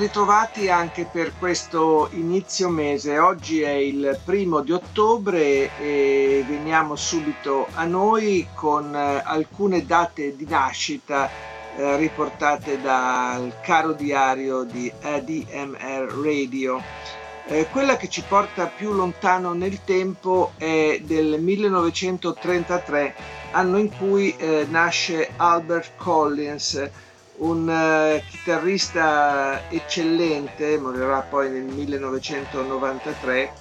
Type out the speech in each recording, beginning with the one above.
Ritrovati anche per questo inizio mese. Oggi è il primo di ottobre e veniamo subito a noi con eh, alcune date di nascita eh, riportate dal caro diario di ADMR Radio. Eh, quella che ci porta più lontano nel tempo è del 1933, anno in cui eh, nasce Albert Collins un uh, chitarrista eccellente, morirà poi nel 1993,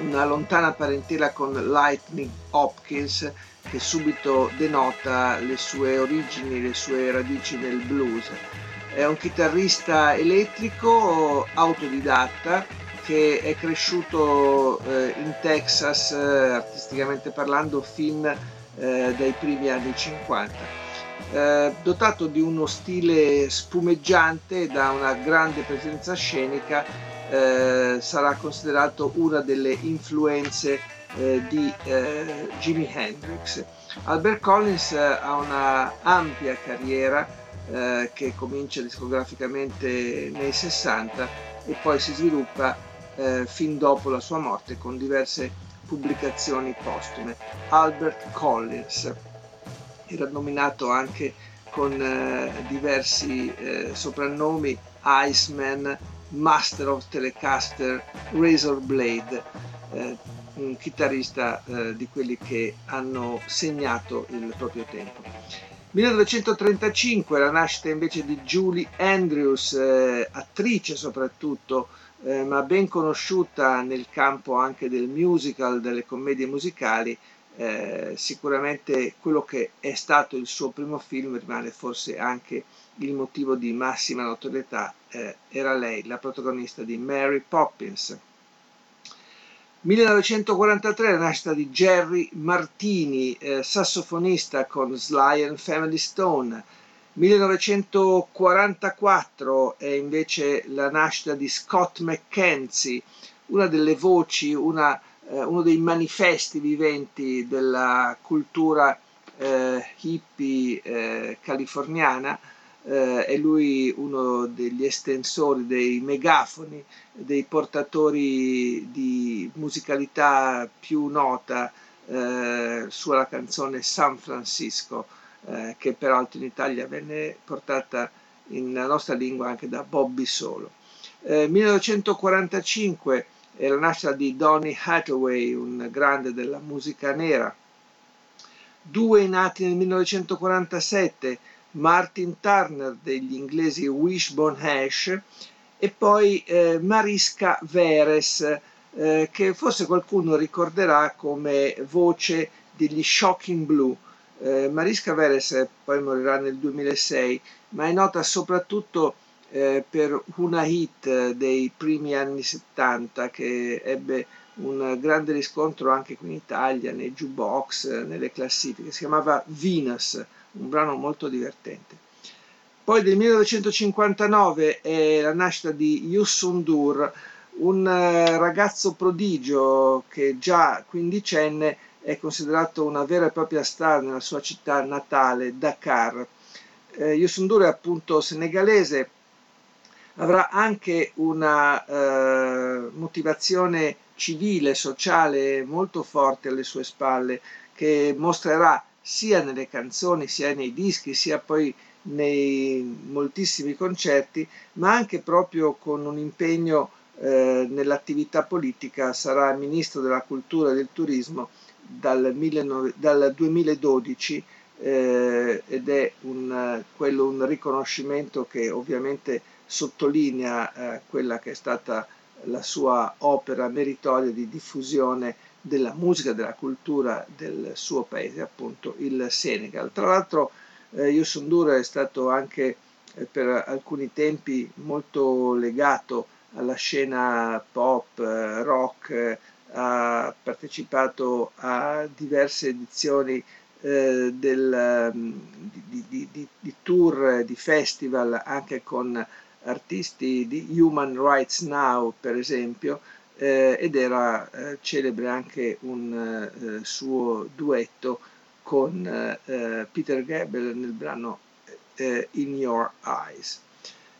una lontana parentela con Lightning Hopkins che subito denota le sue origini, le sue radici nel blues. È un chitarrista elettrico autodidatta che è cresciuto eh, in Texas, eh, artisticamente parlando, fin eh, dai primi anni 50 eh, dotato di uno stile spumeggiante da una grande presenza scenica, eh, sarà considerato una delle influenze eh, di eh, Jimi Hendrix. Albert Collins eh, ha una ampia carriera che comincia discograficamente nei 60 e poi si sviluppa fin dopo la sua morte con diverse pubblicazioni postume. Albert Collins era nominato anche con eh, diversi eh, soprannomi Iceman, Master of Telecaster, Razor Blade, eh, un chitarrista eh, di quelli che hanno segnato il proprio tempo. 1935 la nascita invece di Julie Andrews, eh, attrice soprattutto, eh, ma ben conosciuta nel campo anche del musical, delle commedie musicali, eh, sicuramente quello che è stato il suo primo film rimane forse anche il motivo di massima notorietà, eh, era lei, la protagonista di Mary Poppins. 1943 la nascita di Jerry Martini, eh, sassofonista con Sly and Family Stone. 1944 è invece la nascita di Scott McKenzie, una delle voci, una uno dei manifesti viventi della cultura eh, hippie eh, californiana, eh, è lui uno degli estensori dei megafoni, dei portatori di musicalità più nota eh, sulla canzone San Francisco, eh, che peraltro in Italia venne portata nella nostra lingua anche da Bobby Solo. 1945 è la nascita di Donny Hathaway, un grande della musica nera. Due nati nel 1947, Martin Turner degli inglesi Wishbone Hash e poi eh, Mariska Veres, eh, che forse qualcuno ricorderà come voce degli Shocking Blue. Eh, Mariska Veres poi morirà nel 2006, ma è nota soprattutto eh, per una hit dei primi anni 70 che ebbe un grande riscontro anche qui in Italia, nei jukebox, nelle classifiche. Si chiamava Venus, un brano molto divertente. Poi del 1959 è la nascita di Yusundur, un eh, ragazzo prodigio che già quindicenne è considerato una vera e propria star nella sua città natale, Dakar. Eh, Yusundur è appunto senegalese, avrà anche una eh, motivazione civile, sociale molto forte alle sue spalle, che mostrerà sia nelle canzoni, sia nei dischi, sia poi nei moltissimi concerti, ma anche proprio con un impegno eh, nell'attività politica, sarà ministro della cultura e del turismo dal, 19, dal 2012 eh, ed è un, quello un riconoscimento che ovviamente sottolinea eh, quella che è stata la sua opera meritoria di diffusione della musica, della cultura del suo paese, appunto il Senegal. Tra l'altro Eh, Yusundur è stato anche eh, per alcuni tempi molto legato alla scena pop, eh, rock, eh, ha partecipato a diverse edizioni eh, del, mm, di, di, di, di, tour, di festival anche con artisti di Human Rights Now per esempio eh, ed era eh, celebre anche un eh, suo duetto con eh, Peter Gabriel nel brano In Your Eyes.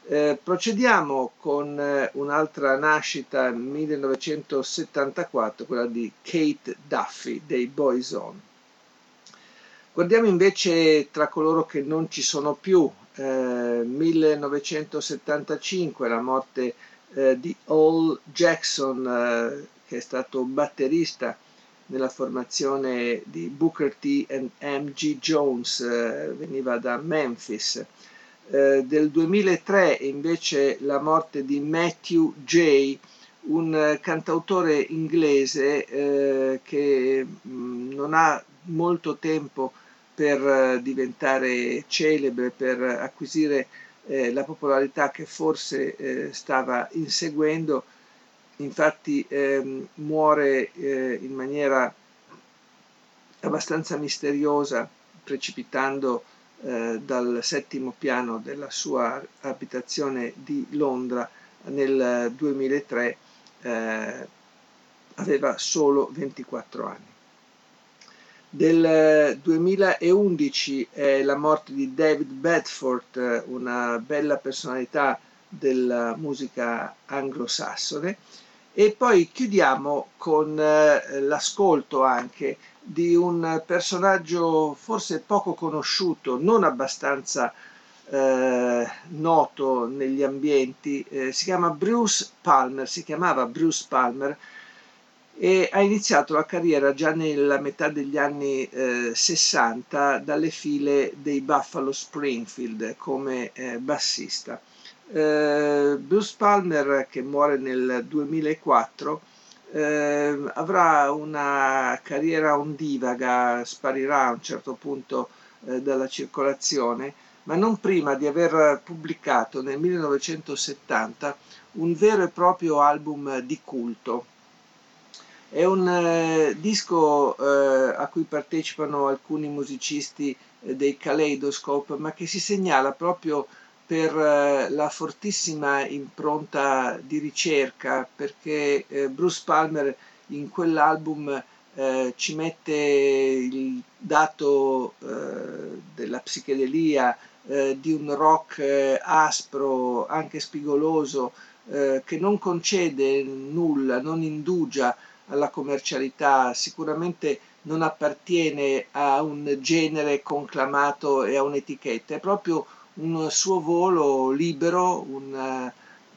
Eh, procediamo con eh, un'altra nascita 1974, quella di Kate Duffy dei Boyzone. Guardiamo invece tra coloro che non ci sono più, eh, 1975, la morte eh, di Al Jackson, eh, che è stato batterista nella formazione di Booker T e M.G. Jones, eh, veniva da Memphis. Eh, del 2003 invece la morte di Matthew J., un eh, cantautore inglese eh, che mh, mm, non ha molto tempo per eh, diventare celebre, per acquisire eh, la popolarità che forse eh, stava inseguendo, infatti ehm, muore in maniera abbastanza misteriosa, precipitando eh, dal settimo piano della sua abitazione di Londra nel 2003 eh, aveva solo 24 anni. Del 2011 è la morte di David Bedford, una bella personalità della musica anglosassone. E poi chiudiamo con eh, l'ascolto anche di un personaggio forse poco conosciuto, non abbastanza eh, noto negli ambienti, eh, si chiama Bruce Palmer, si chiamava Bruce Palmer e ha iniziato la carriera già nella metà degli anni eh, 60 dalle file dei Buffalo Springfield come eh, bassista. Eh, Bruce Palmer che muore nel 2004 eh, avrà una carriera ondivaga, sparirà a un certo punto eh, dalla circolazione, ma non prima di aver pubblicato nel 1970 un vero e proprio album di culto. È un eh, disco eh, a cui partecipano alcuni musicisti eh, dei Kaleidoscope, ma che si segnala proprio per eh, la fortissima impronta di ricerca, perché eh, Bruce Palmer in quell'album eh, ci mette il dato della psichedelia, di un rock aspro, anche spigoloso, che non concede nulla, non indugia alla commercialità, sicuramente non appartiene a un genere conclamato e a un'etichetta, è proprio un suo volo libero, una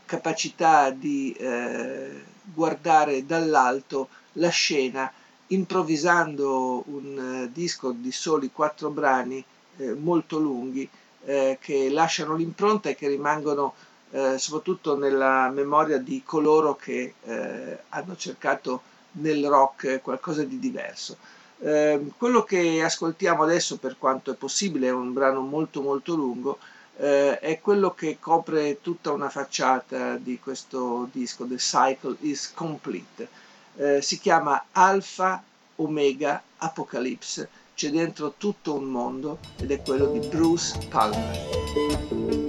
capacità di eh, guardare dall'alto la scena improvvisando un eh, disco di soli quattro brani eh, molto lunghi eh, che lasciano l'impronta e che rimangono eh, soprattutto nella memoria di coloro che eh, hanno cercato nel rock qualcosa di diverso. Eh, quello che ascoltiamo adesso, per quanto è possibile, è un brano molto molto lungo, eh, è quello che copre tutta una facciata di questo disco, The Cycle is Complete. Eh, si chiama Alpha Omega Apocalypse, c'è dentro tutto un mondo ed è quello di Bruce Palmer.